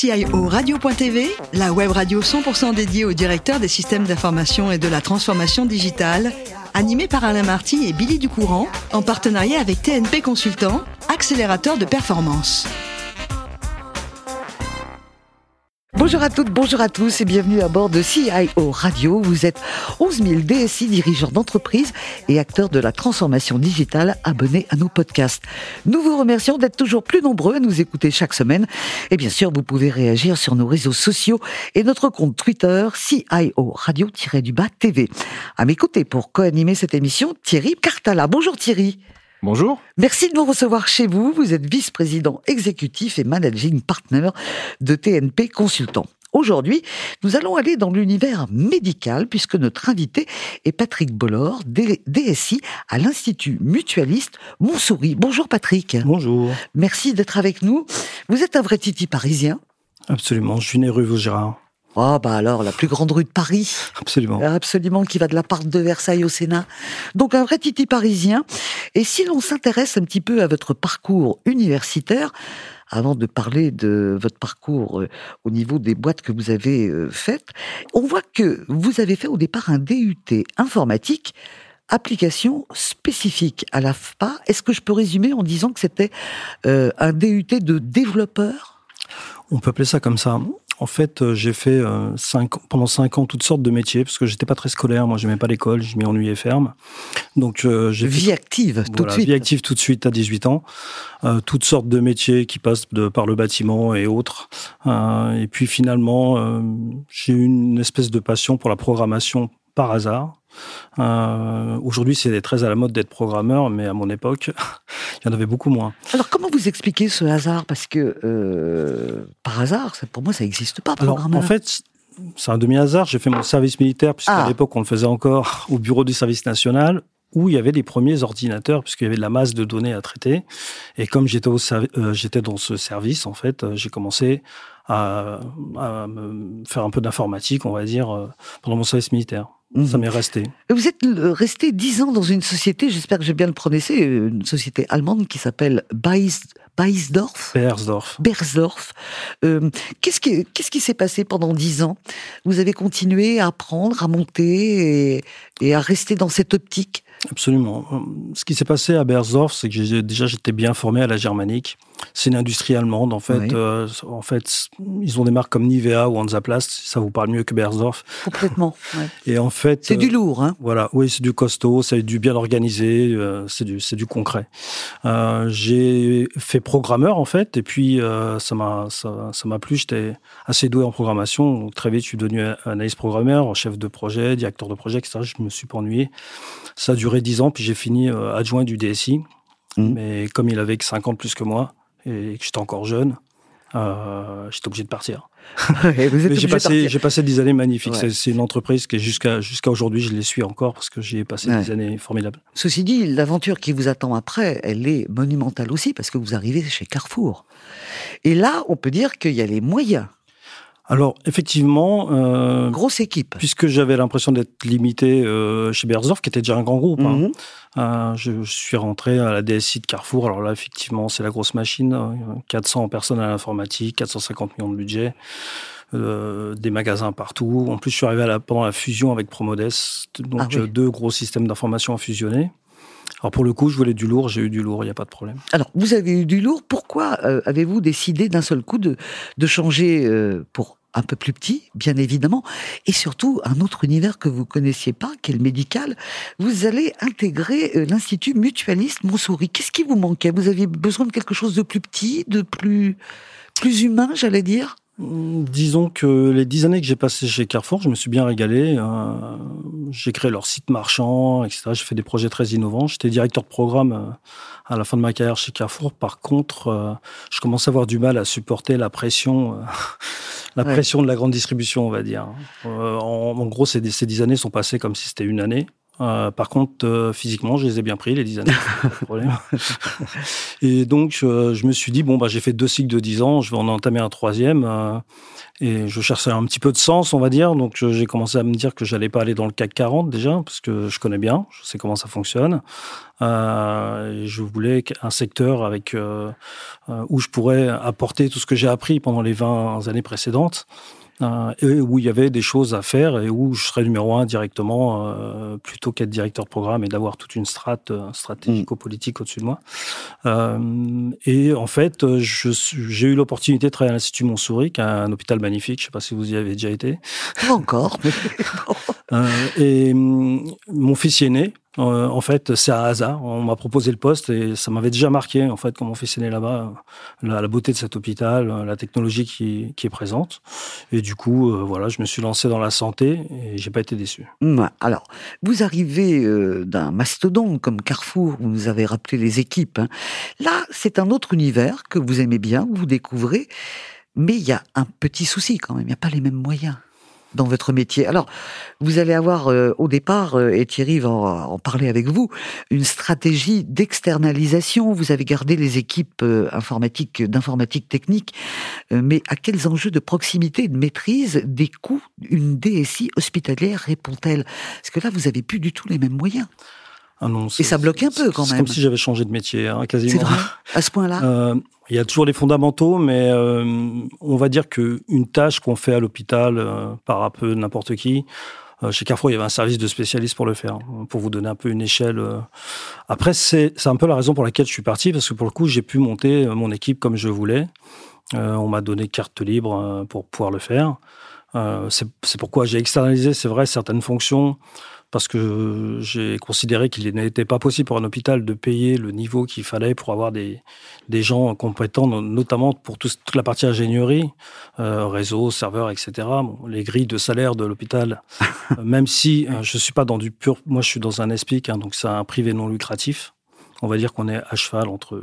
CIO Radio.tv, la web radio 100% dédiée au directeur des systèmes d'information et de la transformation digitale, animée par Alain Marty et Billy Ducourant, en partenariat avec TNP Consultant, accélérateur de performance. Bonjour à toutes, bonjour à tous et bienvenue à bord de CIO Radio. Vous êtes 11 000 DSI dirigeants d'entreprise et acteurs de la transformation digitale abonnés à nos podcasts. Nous vous remercions d'être toujours plus nombreux à nous écouter chaque semaine. Et bien sûr, vous pouvez réagir sur nos réseaux sociaux et notre compte Twitter CIO Radio-du-Bas TV. À m'écouter pour co-animer cette émission, Thierry Cartala. Bonjour Thierry. Bonjour. Merci de nous recevoir chez vous. Vous êtes vice-président exécutif et managing partner de TNP Consultant. Aujourd'hui, nous allons aller dans l'univers médical puisque notre invité est Patrick Bollor, DSI à l'Institut mutualiste Montsouris. Bonjour Patrick. Bonjour. Merci d'être avec nous. Vous êtes un vrai titi parisien. Absolument, je suis né rue Vaugirard. Ah bah alors, la plus grande rue de Paris. Absolument. Absolument, qui va de la part de Versailles au Sénat. Donc un vrai titi parisien. Et si l'on s'intéresse un petit peu à votre parcours universitaire, avant de parler de votre parcours euh, au niveau des boîtes que vous avez euh, faites, on voit que vous avez fait au départ un DUT informatique application spécifique à l'AFPA. Est-ce que je peux résumer en disant que c'était euh, un DUT de développeur? On peut appeler ça comme ça. En fait, euh, j'ai fait euh, cinq, pendant cinq ans toutes sortes de métiers parce que j'étais pas très scolaire. Moi, j'aimais pas l'école, je m'y ennuyais ferme. Donc, euh, j'ai vie active tout de suite. Vie active tout de suite à 18 ans. toutes sortes de métiers qui passent de, par le bâtiment et autres. et puis finalement, j'ai eu une espèce de passion pour la programmation par hasard. Euh, Aujourd'hui, c'est très à la mode d'être programmeur, mais à mon époque, il y en avait beaucoup moins. Alors, comment vous expliquez ce hasard? Parce que, euh, par hasard, pour moi, ça n'existe pas, programmeur. Alors, en fait, c'est un demi-hasard. J'ai fait mon service militaire, puisqu'à ah. l'époque, on le faisait encore au bureau du service national, où il y avait les premiers ordinateurs, puisqu'il y avait de la masse de données à traiter. Et comme j'étais euh, dans ce service, en fait, j'ai commencé à, à, me faire un peu d'informatique, on va dire, pendant mon service militaire. Ça mhm. m'est resté. Vous êtes resté dix ans dans une société, j'espère que j'ai bien le prononcé, une société allemande qui s'appelle Beisdorf. Bersdorf. Bersdorf. Euh, qu'est-ce qui qu'est-ce qui s'est passé pendant dix ans? Vous avez continué à apprendre, à monter et, et à rester dans cette optique? Absolument. Ce qui s'est passé à Bersdorf, c'est que déjà j'étais bien formé à la germanique. C'est une industrie allemande en fait. Euh, en fait, ils ont des marques comme Nivea ou Hansaplast. Ça vous parle mieux que Bersdorf. Complètement. Et en fait, c'est du lourd, hein. Voilà, oui, c'est du costaud, c'est du bien organisé, euh, c'est du c'est du concret. Euh, j'ai fait programmeur en fait, et puis ça m'a ça m'a plu. J'étais assez doué en programmation. Donc, très vite, je suis devenu analyste programmeur, chef de projet, directeur de projet, etc. Je me suis pas ennuyé. Ça a duré 10 ans, puis j'ai fini euh, adjoint du DSI. Mmh. Mais comme il avait que 5 ans de plus que moi, et que j'étais encore jeune, euh, j'étais obligé de partir. j'ai passé, j'ai passé des années magnifiques. C'est une entreprise qui, jusqu'à jusqu'à aujourd'hui, je les suis encore parce que j'y ai passé des années formidables. Ceci dit, l'aventure qui vous attend après, elle est monumentale aussi parce que vous arrivez chez Carrefour. Et là, on peut dire qu'il y a les moyens alors effectivement, euh, grosse équipe. Puisque j'avais l'impression d'être limité euh, chez Bersdorf, qui était déjà un grand groupe. Hein. Mhm. Euh, je, suis rentré à la DSI de Carrefour. Alors là, effectivement, c'est la grosse machine. 400 personnes à l'informatique, 450 millions de budget. des magasins partout. En plus, je suis arrivé à la, pendant la fusion avec Promodes, donc ah deux gros systèmes d'information à fusionner. Alors pour le coup, je voulais du lourd, j'ai eu du lourd, il n'y a pas de problème. Alors vous avez eu du lourd, pourquoi avez-vous décidé d'un seul coup de, de changer pour un peu plus petit, bien évidemment, et surtout un autre univers que vous connaissiez pas, qui est le médical? Vous allez intégrer euh, l'Institut mutualiste Montsouris. Qu'est-ce qui vous manquait? Vous aviez besoin de quelque chose de plus petit, de plus, plus humain, j'allais dire? Disons que les dix années que j'ai passées chez Carrefour, je me suis bien régalé. Euh, j'ai créé leur site marchand, etc. J'ai fait des projets très innovants. J'étais directeur de programme euh, à la fin de ma carrière chez Carrefour. Par contre, je commençais à avoir du mal à supporter la pression la pression de la grande distribution, on va dire. Euh, en, gros, ces, ces dix années sont passées comme si c'était une année. Par contre, physiquement, je les ai bien pris, les 10 années. pas de problème. et donc, je me suis dit, bon, bah, j'ai fait deux cycles de 10 ans, je vais en entamer un troisième. et je cherchais un petit peu de sens, on va dire. Donc, j'ai commencé à me dire que j'allais pas aller dans le CAC 40 déjà, parce que je connais bien, je sais comment ça fonctionne. Euh, je voulais un secteur avec euh, euh, où je pourrais apporter tout ce que j'ai appris pendant les 20 années précédentes. Et où il y avait des choses à faire et où je serais numéro un directement plutôt qu'être directeur de programme et d'avoir toute une strate stratégico-politique au-dessus de moi. et en fait, j'ai eu l'opportunité de travailler à l'Institut Montsouris, qui est un hôpital magnifique. Je ne sais pas si vous y avez déjà été. Pas encore. et hum, mon fils y est né. Euh, en fait, c'est un hasard. On m'a proposé le poste et ça m'avait déjà marqué, en fait, comment on fait né là-bas, la, beauté de cet hôpital, la technologie qui, est présente. Et du coup, euh, voilà, je me suis lancé dans la santé et j'ai pas été déçu. Alors, vous arrivez euh, d'un mastodonte comme Carrefour, vous nous avez rappelé les équipes. Hein. Là, c'est un autre univers que vous aimez bien, vous découvrez. Mais il y a un petit souci quand même, il n'y a pas les mêmes moyens dans votre métier. Alors, vous allez avoir euh, au départ, euh, et Thierry va en, parler avec vous, une stratégie d'externalisation. Vous avez gardé les équipes euh, informatiques, d'informatique technique, mais à quels enjeux de proximité et de maîtrise des coûts une DSI hospitalière répond-elle? Parce que là, vous avez plus du tout les mêmes moyens. Ah non, et ça bloque un peu quand même. C'est comme si j'avais changé de métier, hein, quasiment. C'est vrai, à ce point-là. Il y a toujours les fondamentaux, mais euh, on va dire qu'une tâche qu'on fait à l'hôpital euh, par un peu n'importe qui, euh, chez Carrefour, il y avait un service de spécialistes pour le faire, pour vous donner un peu une échelle. Après, c'est un peu la raison pour laquelle je suis parti, parce que pour le coup, j'ai pu monter mon équipe comme je voulais. on m'a donné carte libre pour pouvoir le faire. c'est pourquoi j'ai externalisé, c'est vrai, certaines fonctions parce que j'ai considéré qu'il n'était pas possible pour un hôpital de payer le niveau qu'il fallait pour avoir des, des gens compétents, notamment pour toute la partie ingénierie, euh, réseau, serveur, etc. les grilles de salaire de l'hôpital, même si euh, je suis pas dans du pur, moi je suis dans un ESPIC, hein, donc c'est un privé non lucratif on va dire qu'on est à cheval entre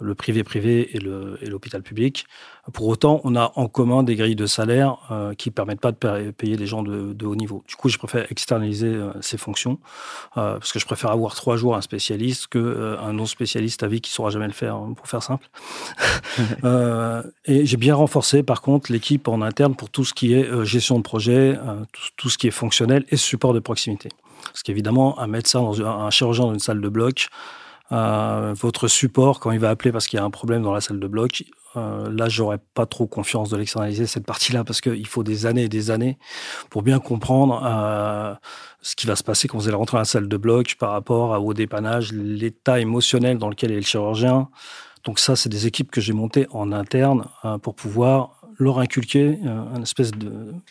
le privé-privé et l'hôpital public. Pour autant, on a en commun des grilles de salaire euh, qui ne permettent pas de payer des gens de, haut niveau. Du coup, je préfère externaliser euh, ces fonctions euh, parce que je préfère avoir trois jours un spécialiste qu'un non-spécialiste à vie qui ne saura jamais le faire, hein, pour faire simple. et j'ai bien renforcé, par contre, l'équipe en interne pour tout ce qui est gestion de projet, tout, ce qui est fonctionnel et support de proximité. Parce qu'évidemment, un médecin, dans un chirurgien dans une salle de bloc, votre support quand il va appeler parce qu'il y a un problème dans la salle de bloc. Euh, là, j'aurais pas trop confiance de l'externaliser cette partie-là parce qu'il faut des années et des années pour bien comprendre euh, ce qui va se passer quand vous allez rentrer dans la salle de bloc par rapport au dépannage, l'état émotionnel dans lequel est le chirurgien. Donc ça, c'est des équipes que j'ai montées en interne euh, pour pouvoir leur inculquer un espèce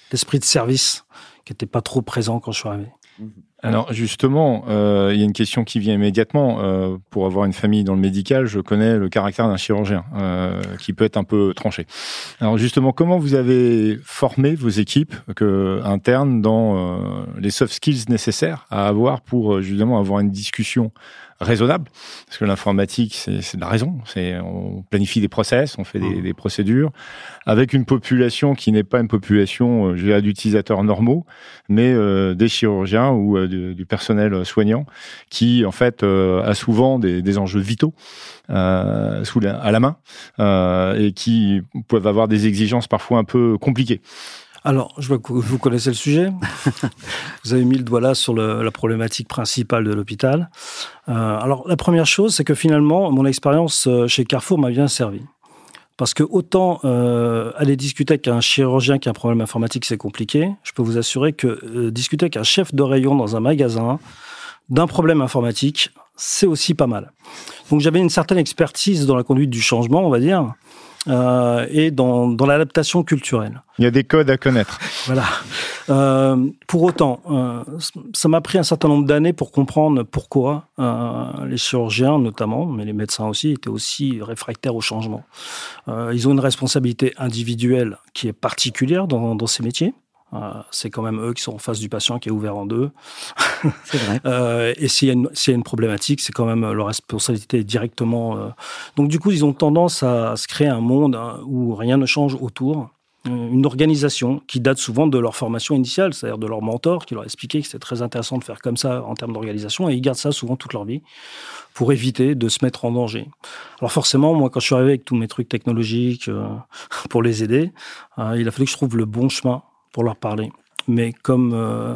d'esprit de, service qui n'était pas trop présent quand je suis arrivé. Mmh. Alors justement, euh, il y a une question qui vient immédiatement. Euh, pour avoir une famille dans le médical, je connais le caractère d'un chirurgien euh, qui peut être un peu tranché. Alors justement, comment vous avez formé vos équipes que, internes dans les soft skills nécessaires à avoir pour justement avoir une discussion raisonnable, parce que l'informatique, c'est de la raison. On planifie des process, on fait des, mmh. des procédures, avec une population qui n'est pas une population euh, d'utilisateurs normaux, mais euh, des chirurgiens ou euh, du, personnel soignant, qui en fait a souvent des, des enjeux vitaux euh, sous la, à la main et qui peuvent avoir des exigences parfois un peu compliquées. Alors, je vois que vous connaissez le sujet. vous avez mis le doigt là sur le, la problématique principale de l'hôpital. Euh, alors, la première chose, c'est que finalement, mon expérience euh, chez Carrefour m'a bien servi. Parce que autant euh, aller discuter avec un chirurgien qui a un problème informatique, c'est compliqué. Je peux vous assurer que euh, discuter avec un chef de rayon dans un magasin d'un problème informatique, c'est aussi pas mal. Donc j'avais une certaine expertise dans la conduite du changement, on va dire euh, et dans, dans l'adaptation culturelle. Il y a des codes à connaître. Voilà. Euh, pour autant, euh, ça m'a pris un certain nombre d'années pour comprendre pourquoi euh, les chirurgiens, notamment, mais les médecins aussi, étaient aussi réfractaires au changement. Euh, ils ont une responsabilité individuelle qui est particulière dans, dans ces métiers. Euh, c'est quand même eux qui sont en face du patient qui est ouvert en deux. C'est vrai. euh, et s'il y, y, a une problématique, c'est quand même leur responsabilité directement. Euh. Donc du coup, ils ont tendance à, se créer un monde hein, où rien ne change autour. une organisation qui date souvent de leur formation initiale, c'est-à-dire de leur mentor qui leur a expliqué que c'était très intéressant de faire comme ça en termes d'organisation, et ils gardent ça souvent toute leur vie pour éviter de se mettre en danger. Alors forcément, moi, quand je suis arrivé avec tous mes trucs technologiques euh, pour les aider, euh, il a fallu que je trouve le bon chemin pour leur parler. Mais comme euh,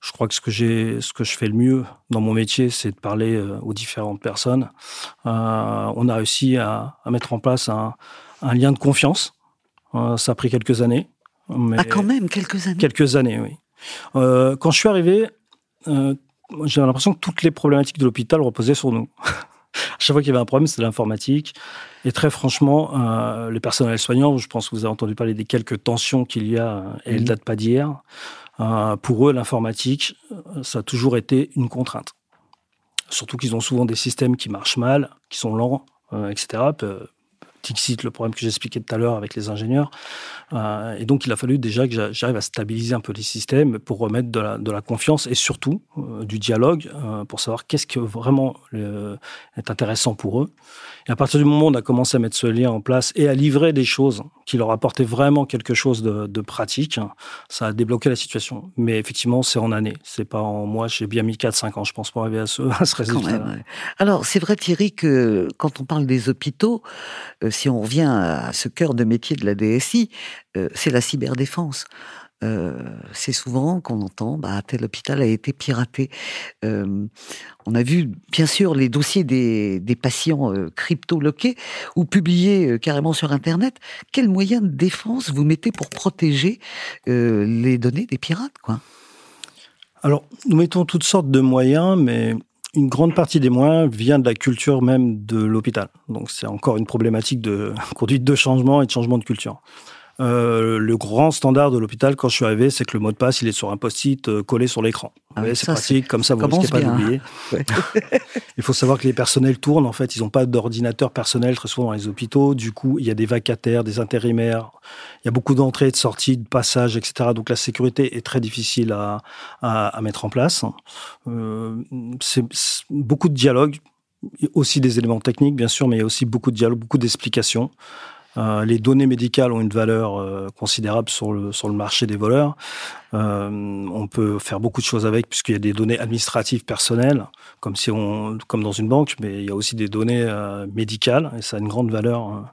je crois que ce que j'ai, ce que je fais le mieux dans mon métier, c'est de parler aux différentes personnes. on a réussi à, à mettre en place un, un lien de confiance euh, ça a pris quelques années. Mais ah, quand même, quelques années Quelques années, oui. Euh, quand je suis arrivé, euh, j'ai l'impression que toutes les problématiques de l'hôpital reposaient sur nous. chaque fois qu'il y avait un problème, c'était l'informatique. Et très franchement, euh, les personnels soignants, je pense que vous avez entendu parler des quelques tensions qu'il y a, et elles ne datent pas d'hier. Euh, pour eux, l'informatique, ça a toujours été une contrainte. Surtout qu'ils ont souvent des systèmes qui marchent mal, qui sont lents, etc. Le problème que j'expliquais tout à l'heure avec les ingénieurs. Euh, et donc, il a fallu déjà que j'arrive à stabiliser un peu les systèmes pour remettre de la, de la confiance et surtout euh, du dialogue euh, pour savoir qu'est-ce qui vraiment est intéressant pour eux. Et à partir du moment où on a commencé à mettre ce lien en place et à livrer des choses qui leur apportaient vraiment quelque chose de, de pratique, ça a débloqué la situation. Mais effectivement, c'est en année. C'est pas en mois. J'ai bien mis 4-5 ans, je pense, pour arriver à ce, à ce résultat. Alors, c'est vrai, Thierry, que quand on parle des hôpitaux, si on revient à ce cœur de métier de la DSI, euh, c'est la cyberdéfense. Euh, c'est souvent qu'on entend bah, tel hôpital a été piraté. Euh, on a vu bien sûr les dossiers des, patients crypto-loqués ou publiés carrément sur Internet. Quels moyens de défense vous mettez pour protéger les données des pirates quoi? Alors, nous mettons toutes sortes de moyens, mais une grande partie des moyens vient de la culture même de l'hôpital. Donc c'est encore une problématique de conduite de changement et de changement de culture. Euh, le grand standard de l'hôpital quand je suis arrivé, c'est que le mot de passe, il est sur un post-it euh, collé sur l'écran. Ah c'est pratique, comme ça vous risquez pas d'oublier. il faut savoir que les personnels tournent, en fait, ils n'ont pas d'ordinateur personnel très souvent dans les hôpitaux. Du coup, il y a des vacataires, des intérimaires, il y a beaucoup d'entrées et de sorties, de passages, etc. Donc la sécurité est très difficile à, à, mettre en place. Euh, c'est beaucoup de dialogue, aussi des éléments techniques, bien sûr, mais il y a aussi beaucoup de dialogue, beaucoup d'explications. Euh, les données médicales ont une valeur euh, considérable sur le, sur le marché des voleurs. Euh, on peut faire beaucoup de choses avec, puisqu'il y a des données administratives personnelles, comme, si on, comme dans une banque, mais il y a aussi des données médicales, et ça a une grande valeur.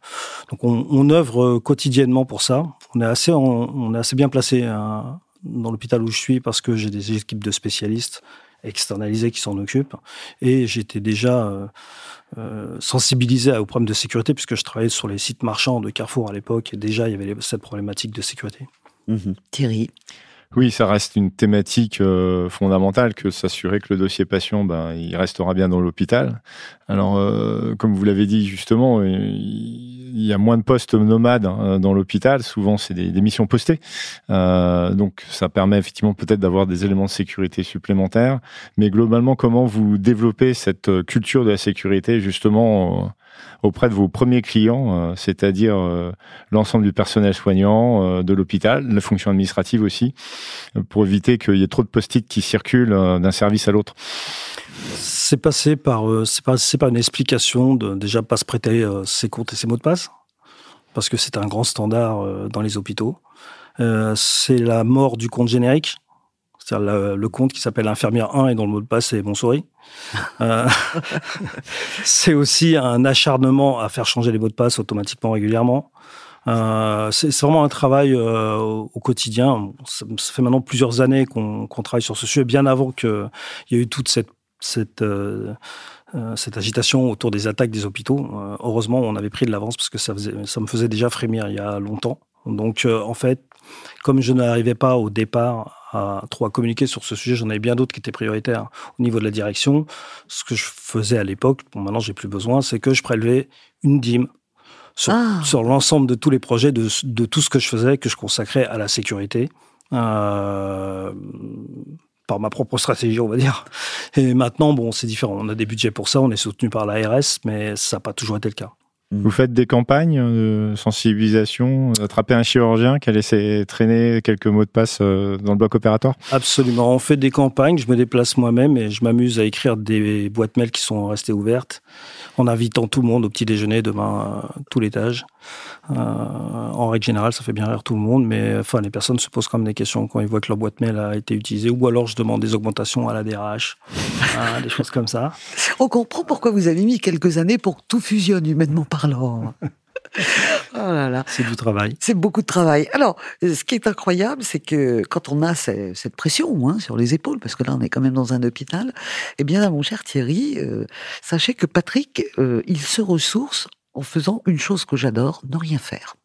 Donc on, œuvre quotidiennement pour ça. On est assez, on, est assez bien placé dans l'hôpital où je suis, parce que j'ai des équipes de spécialistes externalisés qui s'en occupent. Et j'étais déjà euh, sensibilisé aux problèmes de sécurité, puisque je travaillais sur les sites marchands de Carrefour à l'époque, et déjà il y avait cette problématique de sécurité. Mhm. Thierry oui, ça reste une thématique euh, fondamentale que s'assurer que le dossier patient, ben, il restera bien dans l'hôpital. Alors, euh, comme vous l'avez dit justement, il y a moins de postes nomades hein, dans l'hôpital. Souvent, c'est des, des, missions postées. Euh, donc, ça permet effectivement peut-être d'avoir des éléments de sécurité supplémentaires. Mais globalement, comment vous développez cette culture de la sécurité justement auprès de vos premiers clients, euh, c'est-à-dire euh, l'ensemble du personnel soignant euh, de l'hôpital, la fonction administrative aussi, pour éviter qu'il y ait trop de post-it qui circulent d'un service à l'autre C'est passé par, c'est passé par une explication de déjà pas se prêter ses comptes et ses mots de passe, parce que c'est un grand standard dans les hôpitaux. c'est la mort du compte générique c'est-à-dire le, compte qui s'appelle infirmière 1 et dont le mot de passe est souris. euh, c'est aussi un acharnement à faire changer les mots de passe automatiquement régulièrement. Euh, c'est vraiment un travail euh, au, quotidien. Ça, fait maintenant plusieurs années qu'on travaille sur ce sujet, bien avant qu'il y ait eu toute cette, cette, euh, euh, cette agitation autour des attaques des hôpitaux. heureusement, on avait pris de l'avance parce que ça, faisait, ça me faisait déjà frémir il y a longtemps. Donc, en fait, comme je n'arrivais pas au départ à trop à communiquer sur ce sujet. J'en avais bien d'autres qui étaient prioritaires au niveau de la direction. Ce que je faisais à l'époque, bon, maintenant j'ai plus besoin, c'est que je prélevais une dîme sur, ah. sur l'ensemble de tous les projets, de, de, tout ce que je faisais, que je consacrais à la sécurité. Euh, par ma propre stratégie, on va dire. Et maintenant, bon, c'est différent. On a des budgets pour ça, on est soutenu par l'ARS, mais ça n'a pas toujours été le cas. Vous faites des campagnes de sensibilisation, attraper un chirurgien qui a laissé traîner quelques mots de passe euh, dans le bloc opératoire? Absolument. On fait des campagnes, je me déplace moi-même et je m'amuse à écrire des boîtes mail qui sont restées ouvertes en invitant tout le monde au petit déjeuner demain, euh, tout l'étage. Euh, en règle générale, ça fait bien rire tout le monde, mais enfin, les personnes se posent quand même des questions quand ils voient que leur boîte mail a été utilisée, ou alors je demande des augmentations à la DRH, des choses comme ça. On comprend pourquoi vous avez mis quelques années pour que tout fusionne humainement parlant. oh C'est du travail. C'est beaucoup de travail. Alors, ce qui est incroyable, c'est que quand on a cette pression hein, sur les épaules, parce que là, on est quand même dans un hôpital, eh bien, mon cher Thierry, euh, sachez que Patrick, euh, il se ressource en faisant une chose que j'adore, ne rien faire.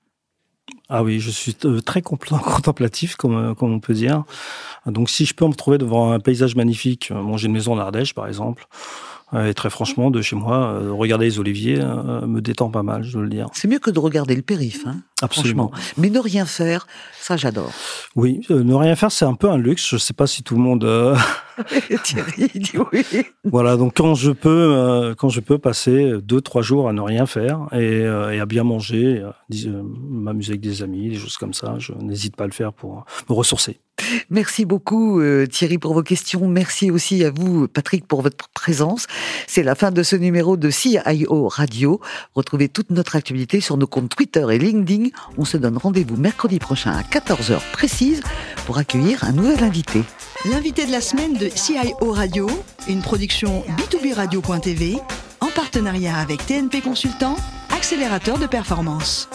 Ah oui, je suis euh, très contemplatif, comme, comme on peut dire. Donc, si je peux me trouver devant un paysage magnifique, j'ai une maison en Ardèche, par exemple, et très franchement, de chez moi, euh, regarder les oliviers euh, me détend pas mal, je dois le dire. C'est mieux que de regarder le périph', hein, Absolument. Mais ne rien faire, ça j'adore. Oui, euh, ne rien faire, c'est un peu un luxe. Je ne sais pas si tout le monde. Thierry dit oui. Voilà, donc quand je peux, quand je peux passer deux, trois jours à ne rien faire et, et à bien manger, m'amuser avec des amis, des choses comme ça, je n'hésite pas à le faire pour me ressourcer. Merci beaucoup euh, Thierry pour vos questions. Merci aussi à vous Patrick pour votre présence. C'est la fin de ce numéro de CIO Radio. Retrouvez toute notre actualité sur nos comptes Twitter et LinkedIn. On se donne rendez-vous mercredi prochain à 14h précise pour accueillir un nouvel invité. L'invité de la semaine de CIO Radio, une production B2B Radio.tv en partenariat avec TNP Consultant, accélérateur de performance.